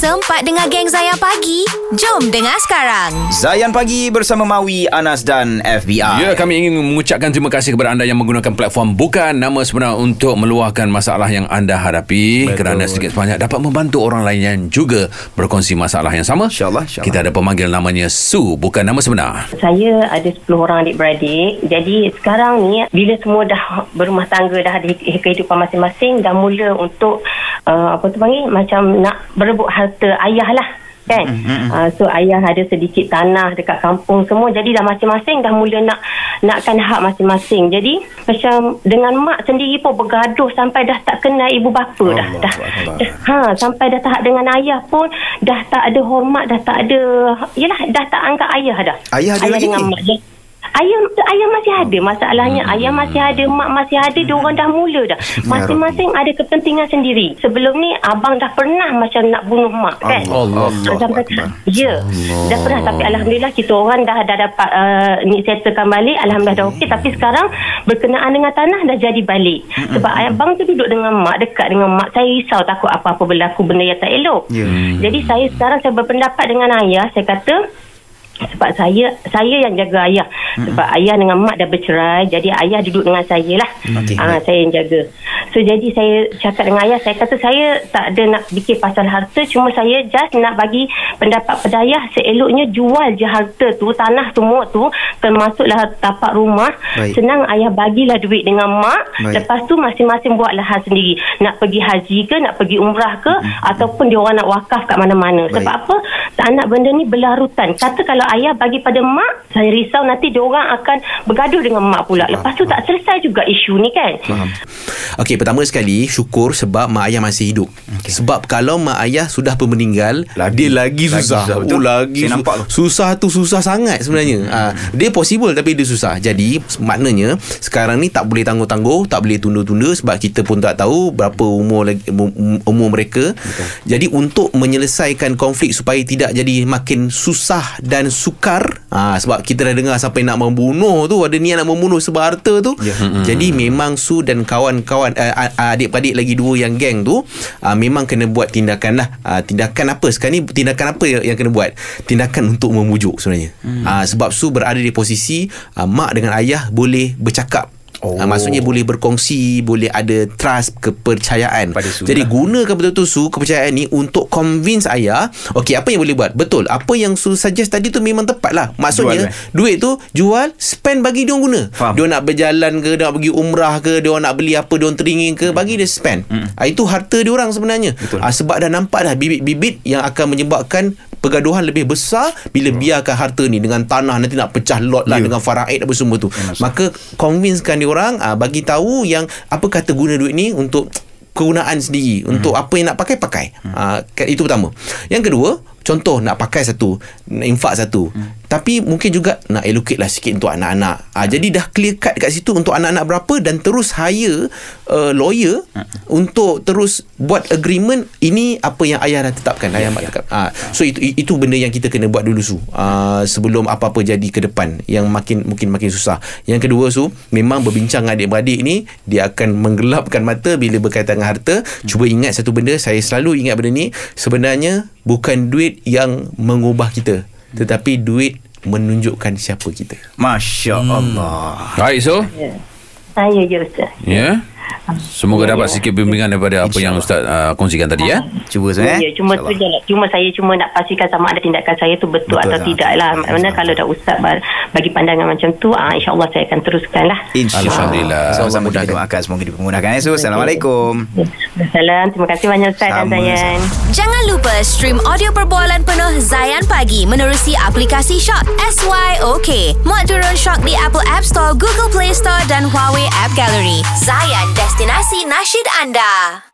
Sempat dengar geng Zayan Pagi? Jom dengar sekarang. Zayan Pagi bersama Maui, Anas dan FBI. Ya, kami ingin mengucapkan terima kasih kepada anda yang menggunakan platform bukan nama sebenar untuk meluahkan masalah yang anda hadapi Betul. kerana sedikit sebanyak dapat membantu orang lain yang juga berkongsi masalah yang sama. InsyaAllah, insyaAllah. Kita ada pemanggil namanya Su, bukan nama sebenar. Saya ada 10 orang adik-beradik. Jadi sekarang ni bila semua dah berumah tangga dah ada kehidupan masing-masing dah mula untuk uh, apa tu panggil macam nak berebut harta ayah lah kan? Uh, so ayah ada sedikit tanah dekat kampung semua jadi dah masing-masing dah mula nak nakkan hak masing-masing. Jadi macam dengan mak sendiri pun bergaduh sampai dah tak kenal ibu bapa dah Allah dah, Allah. dah ha sampai dah tahap dengan ayah pun dah tak ada hormat dah tak ada yalah dah tak anggap ayah dah. Ayah lagi dengan ni? mak dia Ayah ayah masih ada. Masalahnya hmm. ayah masih ada mak masih ada dia orang dah mula dah. Masing-masing ada kepentingan sendiri. Sebelum ni abang dah pernah macam nak bunuh mak kan? Allah. Ah, sampai ya. Dah pernah. Tapi alhamdulillah kita orang dah dah dapat uh, ni settlekan balik. Alhamdulillah dah okey. Tapi sekarang berkenaan dengan tanah dah jadi balik. Sebab abang tu duduk dengan mak dekat dengan mak. Saya risau takut apa-apa berlaku benda yang tak elok. Ya. jadi saya sekarang saya berpendapat dengan ayah saya kata sebab saya saya yang jaga ayah. Mm-hmm. sebab ayah dengan mak dah bercerai jadi ayah duduk dengan saya lah. Okey, ah saya yang jaga. So jadi saya cakap dengan ayah saya kata saya tak ada nak fikir pasal harta. Cuma saya just nak bagi pendapat pada ayah. Seeloknya jual je harta tu tanah semua tu termasuklah tapak rumah. Baik. senang ayah bagilah duit dengan mak. Baik. lepas tu masing-masing buatlah hal sendiri. Nak pergi haji ke nak pergi umrah ke mm-hmm. ataupun dia orang nak wakaf kat mana-mana. Baik. sebab apa? Tak nak benda ni berlarutan. Kata kalau ayah bagi pada mak saya risau nanti dia orang akan bergaduh dengan mak pula lepas tu tak selesai juga isu ni kan Faham. Okey, pertama sekali syukur sebab mak ayah masih hidup. Okay. Sebab kalau mak ayah sudah pun meninggal, Lagi- dia lagi lagi susah. susah, betul. oh, lagi Saya su- nampak tu. susah tu susah sangat sebenarnya. Hmm. Ha, dia possible tapi dia susah. Jadi maknanya sekarang ni tak boleh tangguh-tangguh, tak boleh tunda-tunda sebab kita pun tak tahu berapa umur lagi um- umur mereka. Betul. Jadi untuk menyelesaikan konflik supaya tidak jadi makin susah dan sukar, ha, sebab kita dah dengar sampai nak membunuh tu, ada niat nak membunuh sebab harta tu. Ya. Jadi memang Su dan kawan-kawan uh, adik-adik lagi dua yang geng tu uh, memang kena buat tindakan lah. Uh, tindakan apa sekarang ni tindakan apa yang kena buat? Tindakan untuk memujuk sebenarnya. Hmm. Uh, sebab Su berada di posisi uh, mak dengan ayah boleh bercakap. Oh. Uh, maksudnya boleh berkongsi Boleh ada trust Kepercayaan Jadi lah. gunakan betul-betul Su Kepercayaan ni Untuk convince ayah Okey apa yang boleh buat Betul Apa yang Su suggest tadi tu Memang tepat lah Maksudnya Jual, eh? Duit tu Jual Spend bagi dia guna Faham. Dia nak berjalan ke Dia nak pergi umrah ke Dia nak beli apa Dia teringin ke Bagi dia spend hmm. Itu harta dia orang sebenarnya Betul. Ah, Sebab dah nampak dah Bibit-bibit Yang akan menyebabkan Pergaduhan lebih besar Bila biarkan harta ni Dengan tanah Nanti nak pecah lot lah Ya. Dengan faraid apa semua tu Ya, Maka convincekan dia orang ah, Bagi tahu yang Apa kata guna duit ni Untuk kegunaan sendiri Hmm. untuk apa yang nak pakai pakai. Ha, itu pertama. Yang kedua contoh nak pakai satu nak infak satu. Hmm. tapi mungkin juga nak allocate lah sikit untuk anak-anak. Ha, jadi dah clear cut kat situ untuk anak-anak berapa dan terus hire uh, lawyer Hmm. untuk terus buat agreement ini apa yang ayah dah tetapkan. Ayah mak tetap. Ha, so itu itu benda yang kita kena buat dulu su. Uh, sebelum apa-apa jadi ke depan. Yang makin mungkin makin susah. Yang kedua su memang berbincang dengan adik-beradik ni dia akan menggelapkan mata bila berkaitan dengan harta. Cuba ingat satu benda saya selalu ingat benda ni. Sebenarnya bukan duit yang mengubah kita tetapi duit menunjukkan siapa kita Masya Allah. Baik, So. ya. saya je Ustaz Ya. Semoga dapat sikit bimbingan daripada apa yang Ustaz uh, kongsikan tadi ya. Cuba saya. Ya, cuma tu je lah. Cuma saya cuma nak pastikan sama ada tindakan saya tu betul, Betul atau lah. tidak lah. Mana kalau dah ustaz bagi pandangan macam tu, ah, insyaAllah saya akan teruskan lah. InsyaAllah. Alhamdulillah. Sama-sama kita doakan semoga dipermudahkan. Eh, So, Assalamualaikum. Salam. Terima kasih banyak Ustaz dan Sama, Zayan. Jangan lupa stream audio perbualan penuh Zayan Pagi menerusi aplikasi Shock SYOK. Muat turun Shock di Apple App Store, Google Play Store dan Huawei App Gallery. Zayan, destinasi nasyid anda.